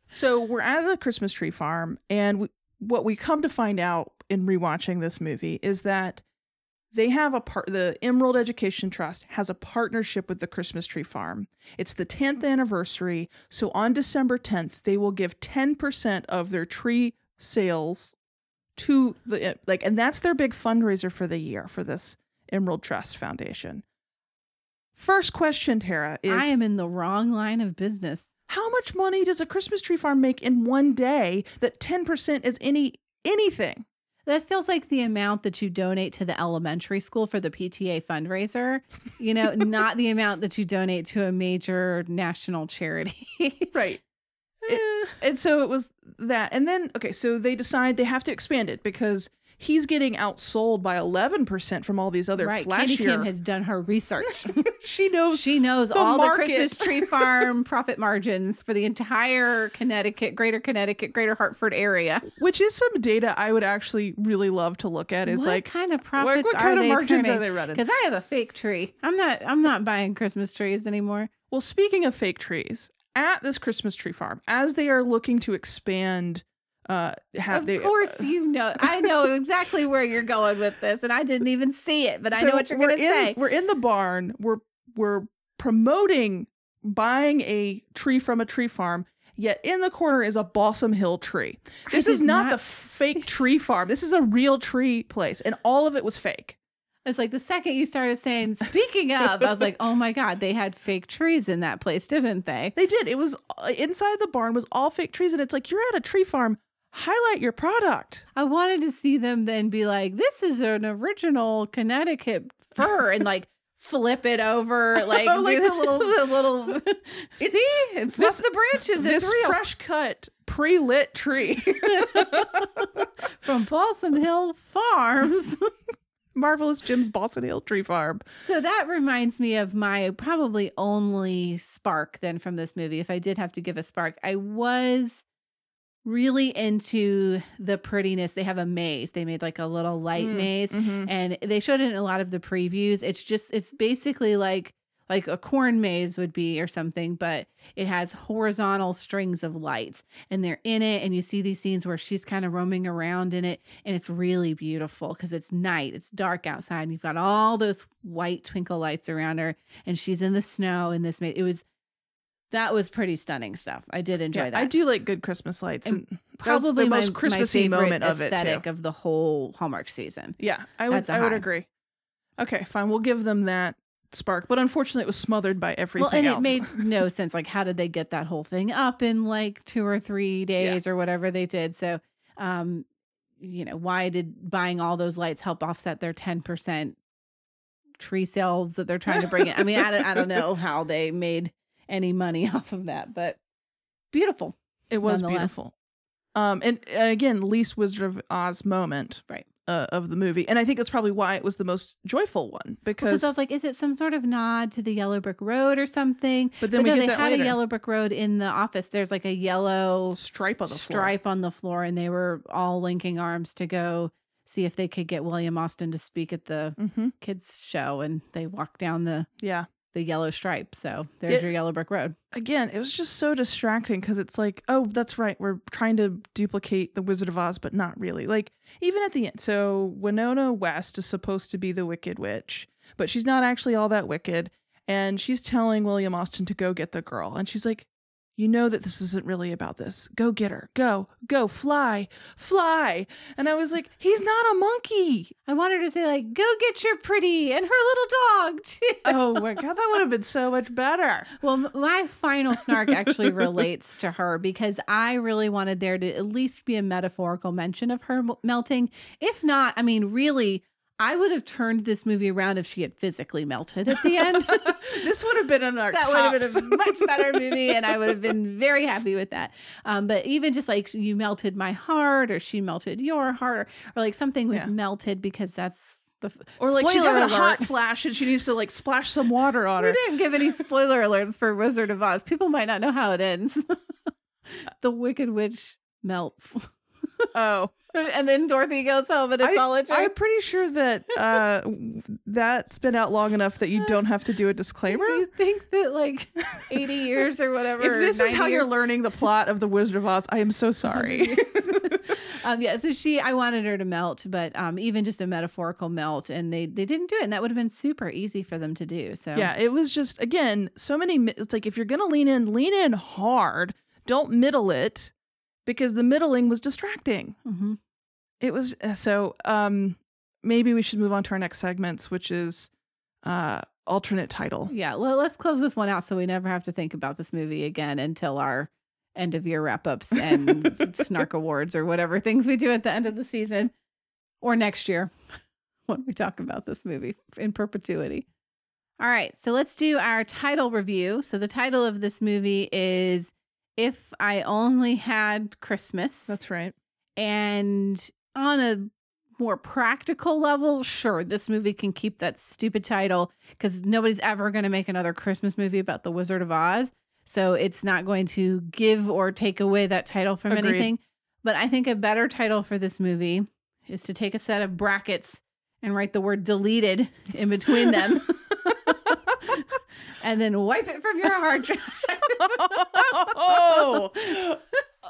So we're at the Christmas tree farm, and we, what we come to find out in rewatching this movie is that they have a part. The Emerald Education Trust has a partnership with the Christmas tree farm. It's the 10th hmm. anniversary, so on December 10th, they will give 10% of their tree sales to the eh, like, and that's their big fundraiser for the year for this Emerald Trust Foundation. First question, Tara, is I am in the wrong line of business. How much money does a Christmas tree farm make in one day that 10% is any anything? That feels like the amount that you donate to the elementary school for the PTA fundraiser, you know, not the amount that you donate to a major national charity. Right. And so it was that. And then okay, so they decide they have to expand it because he's getting outsold by 11% from all these other right. Katie flashier. Kim has done her research. she knows she knows The all market. the Christmas tree farm profit margins for the entire Connecticut, greater Connecticut, greater Hartford area. which is some data I would actually really love to look at. Is what like kind of what, profits what are kind of margins turning? are they running? Because I have a fake tree. I'm not. I'm not buying Christmas trees anymore. Well, speaking of fake trees, at this Christmas tree farm, as they are looking to expand, uh, have of they, course, you know. I know exactly where you're going with this, and I didn't even see it, but I know what you're going to say. We're in the barn. We're we're promoting buying a tree from a tree farm. Yet in the corner is a Balsam Hill tree. This is not, not the fake tree farm. This is a real tree place, and all of it was fake. It's like the second you started saying, speaking of, I was like, oh my God, they had fake trees in that place, didn't they? They did. It was uh, inside the barn was all fake trees, and it's like you're at a tree farm. Highlight your product. I wanted to see them then be like, this is an original Connecticut fir and like flip it over, like, oh, Like the little- the little, see, and flip this- the branches. this fresh cut, pre lit tree. From Balsam Hill Farms. Marvelous Jim's Balsam Hill Tree Farm. So that reminds me of my probably only spark then from this movie. If I did have to give a spark, I was really into the prettiness. They have a maze. They made like a little light Mm, maze mhm. and they showed it in a lot of the previews. It's just it's basically like like a corn maze would be or something, but it has horizontal strings of lights and they're in it. And you see these scenes where she's kind of roaming around in it. And it's really beautiful because it's night, it's dark outside. And you've got all those white twinkle lights around her. And she's in the snow in this maze. It was, that was pretty stunning stuff. I did enjoy Yeah, that. I do like good Christmas lights. And And Probably the my, most my Christmassy favorite moment of it too. of the whole Hallmark season. Yeah, I would I would agree. Okay, fine. We'll give them that spark, but unfortunately, it was smothered by everything well, and else. it made no sense. Like, how did they get that whole thing up in like two or three days or whatever they did? So, um, you know, why did buying all those lights help offset their ten percent tree sales that they're trying to bring in? I mean, I don't, I don't know how they made any money off of that, but beautiful. it was beautiful. Um, and, and again, least Wizard of Oz moment, Right. uh, of the movie, and I think that's probably why it was the most joyful one Because because. I was like, is it some sort of nod to the Yellow Brick Road or something? but then but we no, get they had later. a Yellow Brick Road in the office. There's like a yellow stripe on the floor. stripe on the floor, and they were all linking arms to go see if they could get William Austin to speak at the Mm-hmm. kids show, and they walked down the Yeah. The yellow stripe. So there's It- your Yellow Brick Road. Again, it was just so distracting because it's like, oh, that's right. We're trying to duplicate the Wizard of Oz, but not really. Like, even at the end. So, Winona West is supposed to be the Wicked Witch, but she's not actually all that wicked. And she's telling William Austin to go get the girl. And she's like, you know that this isn't really about this. Go get her. Go, go, fly, fly. And I was like, he's not a monkey. I wanted to say like, go get your pretty and her little dog. too." Oh my God, that would have been so much better. Well, my final snark actually relates to her because I really wanted there to at least be a metaphorical mention of her melting. If not, I mean, really, I would have turned this movie around if she had physically melted at the end. this would have been an our that would have been a much better movie, and I would have been very happy with that. Um, but even just like you melted my heart, or she melted your heart, or, or like something with Yeah. melted because that's the f- Or like she's having a alert. hot flash and she needs to like splash some water on her. We didn't give any spoiler alerts for Wizard of Oz. People might not know how it ends. the Wicked Witch melts. Oh, and then Dorothy goes home and it's I, all a joke. I'm pretty sure that uh, that's been out long enough that you don't have to do a disclaimer. you think that like 80 years or whatever. If this is 90 how you're learning the plot of the Wizard of Oz, I am so sorry. um, yeah, so she, I wanted her to melt, but um, even just a metaphorical melt, and they they didn't do it, and that would have been super easy for them to do. So yeah, it was just again so many. It's like if you're gonna lean in, lean in hard. Don't middle it because the middling was distracting. hmm It was uh, so. Um, maybe we should move on to our next segments, which is uh alternate title. yeah. Well, let's close this one out so we never have to think about this movie again until our end of year wrap ups and snark awards or whatever things we do at the end of the season or next year when we talk about this movie in perpetuity. All right, so let's do our title review. So the title of this movie is If I Only Had Christmas. That's right. And on a more practical level, sure, this movie can keep that stupid title because nobody's ever going to make another Christmas movie about the Wizard of Oz. So it's not going to give or take away that title from Agreed. anything. But I think a better title for this movie is to take a set of brackets and write the word deleted in between them and then wipe it from your hard drive. oh,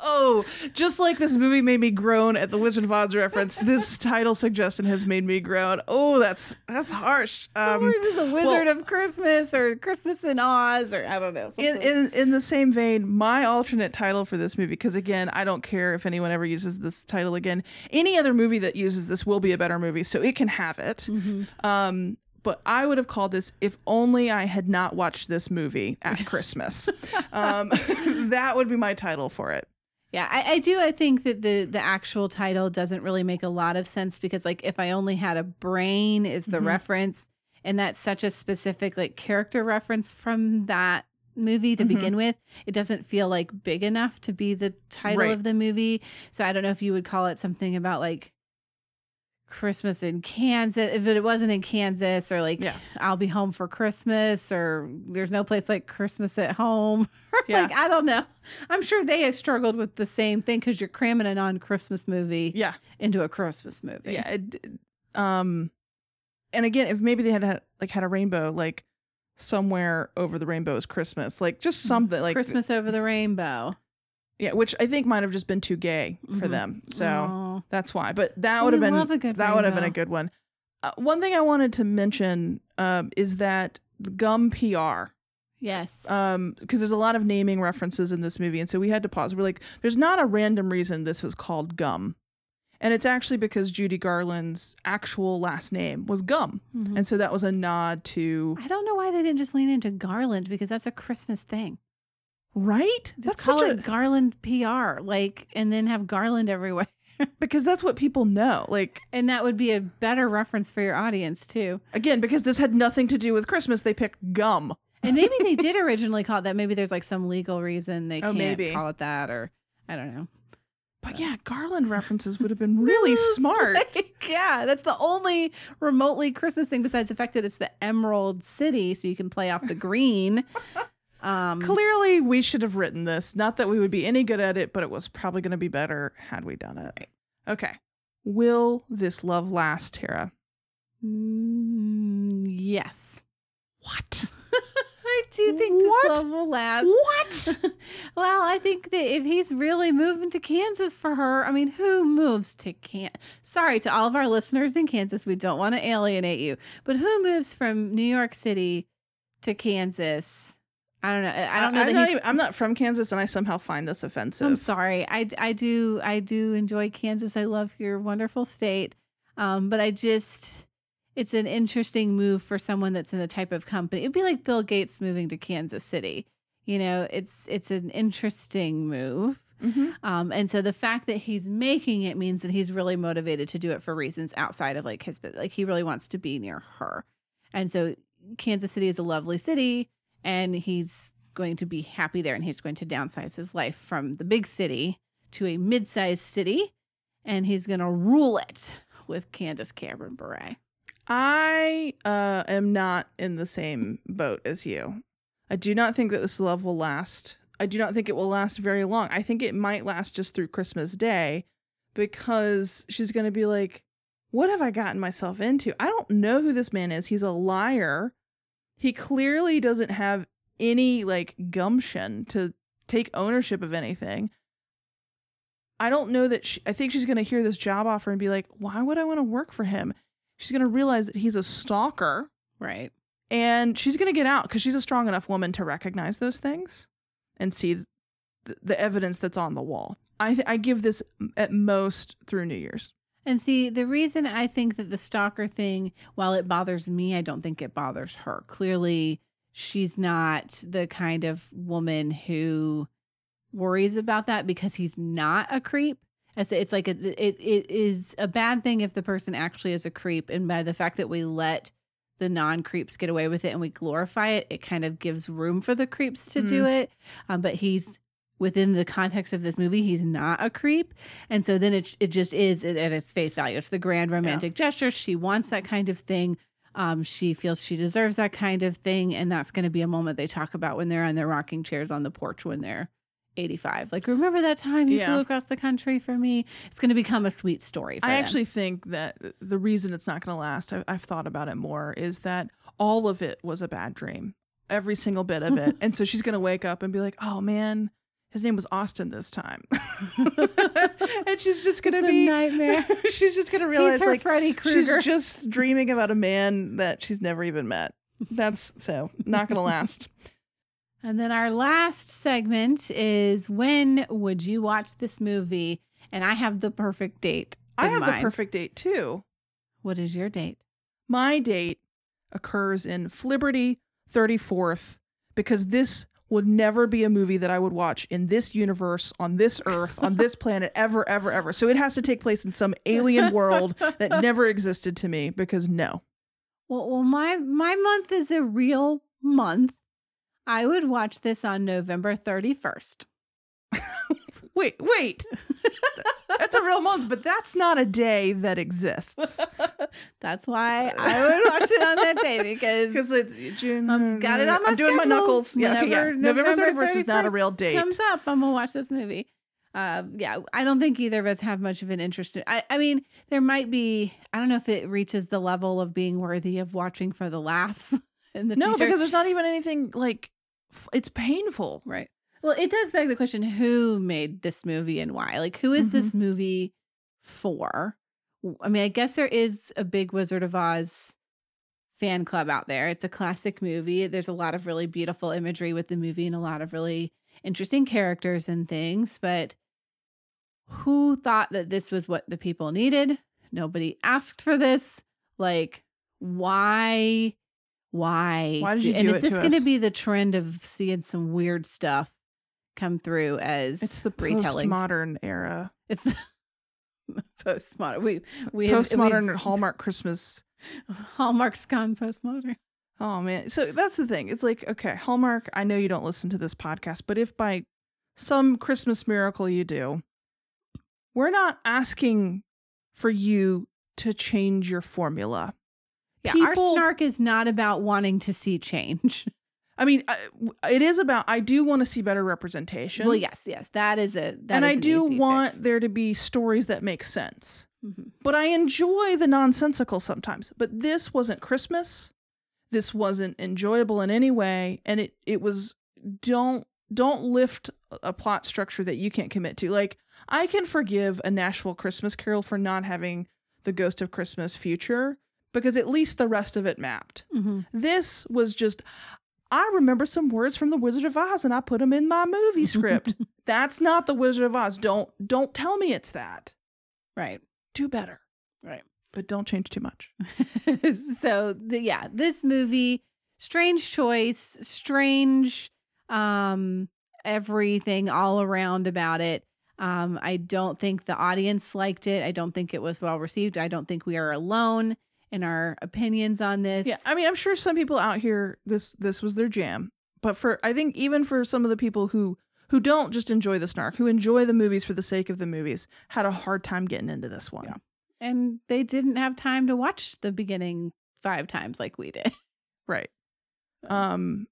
oh! Just like this movie made me groan at the Wizard of Oz reference, this title suggestion has made me groan. Oh, that's that's harsh. Um, or is it the Wizard of Christmas or Christmas in Oz or I don't know. in, in in the same vein, my alternate title for this movie, because again, I don't care if anyone ever uses this title again. Any other movie that uses this will be a better movie, so it can have it. Mhm. Um, but I would have called this if only I had not watched this movie at Christmas. um, that would be my title for it. Yeah, I, I do. I think that the the actual title doesn't really make a lot of sense because, like, if I only had a brain is the Mhm. reference, and that's such a specific like character reference from that movie to Mhm. begin with. It doesn't feel like big enough to be the title Right. of the movie. So I don't know if you would call it something about like Christmas in Kansas, if it wasn't in Kansas, or like Yeah. I'll be home for Christmas, or there's no place like Christmas at home. Yeah. like I don't know. I'm sure they have struggled with the same thing because you're cramming a non-Christmas movie Yeah. into a Christmas movie. Yeah. It, um, and again, if maybe they had had like had a rainbow, like somewhere over the rainbow is Christmas. Like just something like Christmas over the rainbow. Yeah, which I think might have just been too gay for Mhm. them. So Aw. that's why. But that would have been love a good that would have been a good one. Uh, one thing I wanted to mention um, is that gum PR yes. um because there's a lot of naming references in this movie and so we had to pause we're like there's not a random reason this is called gum and it's actually because judy garland's actual last name was gum Mhm. and so that was a nod to I don't know why they didn't just lean into Garland because that's a Christmas thing. Right Just that's call it a Garland PR, like, and then have Garland everywhere. because that's what people know like And that would be a better reference for your audience too. again because this had nothing to do with christmas they picked gum And maybe they did originally call it that. Maybe there's like some legal reason they Oh, can't maybe. call it that, or I don't know. but yeah garland references would have been really smart yeah, that's the only remotely Christmas thing besides the fact that it's the Emerald City, so you can play off the green. Um, clearly we should have written this not that we would be any good at it but it was probably going to be better had we done it okay will this love last tara mm, yes, what I do think this What? love will last. what well, I think that if he's really moving to Kansas for her, I mean, who moves to Kansas? Sorry to all of our listeners in Kansas, we don't want to alienate you, but who moves from New York City to Kansas? I don't know. I don't know I'm that not, he's. even- I'm not from Kansas, and I somehow find this offensive. I'm sorry. I, I do I do enjoy Kansas. I love your wonderful state. Um, but I just it's an interesting move for someone that's in the type of company. It'd be like Bill Gates moving to Kansas City. You know, it's it's an interesting move. Mhm. Um, and so the fact that he's making it means that he's really motivated to do it for reasons outside of like his but like he really wants to be near her. And so Kansas City is a lovely city and he's going to be happy there and he's going to downsize his life from the big city to a mid-sized city and he's going to rule it with Candace Cameron Bure. I uh, am not in the same boat as you. I do not think that this love will last. I do not think it will last very long. I think it might last just through Christmas Day because she's going to be like, What have I gotten myself into? I don't know who this man is. He's a liar. He clearly doesn't have any like gumption to take ownership of anything. I don't know that she, I think she's going to hear this job offer and be like, Why would I want to work for him? She's going to realize that he's a stalker Right. and she's going to get out because she's a strong enough woman to recognize those things and see th- the evidence that's on the wall. I, th- I give this at most through New Year's. And see, the reason I think that the stalker thing, while it bothers me, I don't think it bothers her. Clearly, she's not the kind of woman who worries about that because he's not a creep. It's like a, it it is a bad thing if the person actually is a creep, and by the fact that we let the non creeps get away with it and we glorify it, it kind of gives room for the creeps to do it. Um, but he's within the context of this movie, he's not a creep, and so then it it just is at its face value. It's the grand romantic gesture. She wants that kind of thing. Um, she feels she deserves that kind of thing, and that's going to be a moment they talk about when they're on their rocking chairs on the porch when they're 85. Like, remember that time you Yeah. flew across the country for me? It's going to become a sweet story. For I them. actually think that the reason it's not going to last, I- I've thought about it more, is that all of it was a bad dream. Every single bit of it. and so she's going to wake up and be like, oh man, his name was Austin this time. and she's just going It's be. nightmare. she's just going to realize He's her like Freddy Krueger. she's just dreaming about a man that she's never even met. That's so not going to last. And then our last segment is when would you watch this movie? And I have the perfect date. I have mind. the perfect date too. What is your date? My date occurs in Flibberty 34th because this would never be a movie that I would watch in this universe, on this earth, on this planet, ever, ever, ever. So it has to take place in some alien world that never existed to me because no. Well, well, my my month is a real month. I would watch this on November thirty first. Wait, wait. That's a real month, but that's not a day that exists. That's why I would watch it on that day because Because it's June. I've got it on my I'm doing my knuckles. Yeah, okay, yeah. November 31st is not a real date. Comes up, I'm gonna watch this movie. Um, yeah, I don't think either of us have much of an interest in. I, I mean, there might be. I don't know if it reaches the level of being worthy of watching for the laughs in the no, future. because there's not even anything like it's painful. right. Well, it does beg the question: Who made this movie and why? Like, who is this mm-hmm. movie for? I mean, I guess there is a big Wizard of Oz fan club out there. It's a classic movie. There's a lot of really beautiful imagery with the movie and a lot of really interesting characters and things. But who thought that this was what the people needed? Nobody asked for this. Like, why? Why? Why did you and do is it this going to be the trend of seeing some weird stuff come through as It's the retellings? postmodern era. It's the postmodern. We we have- Postmodern we've- Hallmark Christmas. Hallmark's gone postmodern. Oh man. So that's the thing. It's like, okay, Hallmark, I know you don't listen to this podcast, but if by some Christmas miracle you do, we're not asking for you to change your formula. Yeah, our snark is not about wanting to see change. I mean, it is about I do want to see better representation. Well, yes, yes, that is a. That and is I an do want fix. there to be stories that make sense. Mhm. But I enjoy the nonsensical sometimes. But this wasn't Christmas. This wasn't enjoyable in any way. And it it was don't don't lift a plot structure that you can't commit to. Like I can forgive a Nashville Christmas Carol for not having the Ghost of Christmas future because at least the rest of it mapped. Mhm. This was just I remember some words from the Wizard of Oz and I put them in my movie script. That's not the Wizard of Oz. Don't don't tell me it's that. right, Do better. right. But don't change too much. so the, yeah, this movie, strange choice, strange, um, everything all around about it. Um, I don't think the audience liked it. I don't think it was well received. I don't think we are alone in our opinions on this. Yeah, I mean, I'm sure some people out here this this was their jam. But for I think even for some of the people who who don't just enjoy the snark, who enjoy the movies for the sake of the movies, had a hard time getting into this one. Yeah. and they didn't have time to watch the beginning five times like we did. Right. Um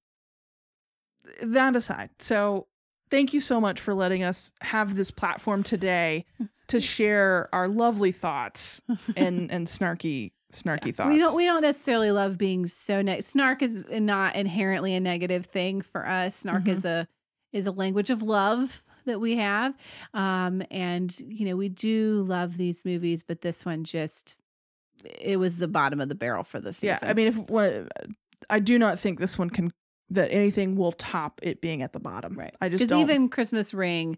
that aside. So thank you so much for letting us have this platform today to share our lovely thoughts and and snarky snarky thoughts. We don't we don't necessarily love being so ne- snark is not inherently a negative thing for us. Snark Mhm. is a is a language of love that we have. Um and you know, we do love these movies, but this one just it was the bottom of the barrel for the season. Yeah, I mean, if what I do not think this one can that anything will top it being at the bottom. right. I just Because even Christmas Ring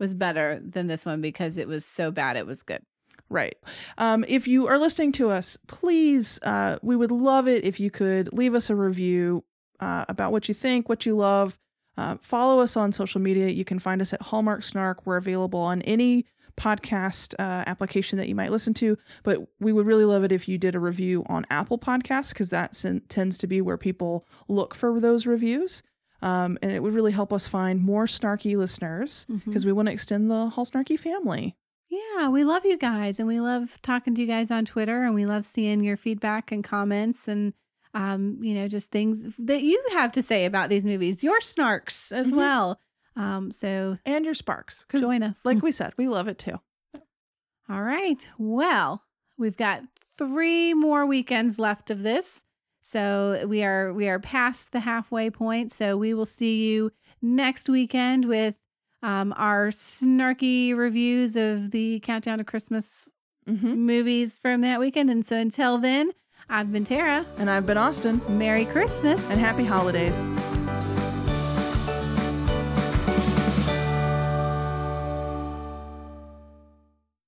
was better than this one because it was so bad it was good. Right. Um, if you are listening to us, please, uh, we would love it if you could leave us a review uh, about what you think, what you love. Uh, follow us on social media. You can find us at Hallmark Snark. We're available on any podcast uh, application that you might listen to, but we would really love it if you did a review on Apple Podcasts because that sen- tends to be where people look for those reviews. Um, and it would really help us find more snarky listeners because we want to extend the Hall Snarky family. Yeah, we love you guys and we love talking to you guys on Twitter and we love seeing your feedback and comments and um, you know, just things that you have to say about these movies, your snarks as Mhm. well. Um, so And your sparks. Because, join us. like we said, we love it too. All right. Well, we've got three more weekends left of this. So we are we are past the halfway point. So we will see you next weekend with um, our snarky reviews of the countdown to Christmas Mm-hmm. movies from that weekend. And so until then, I've been Tara. And I've been Austin. Merry Christmas. And happy holidays.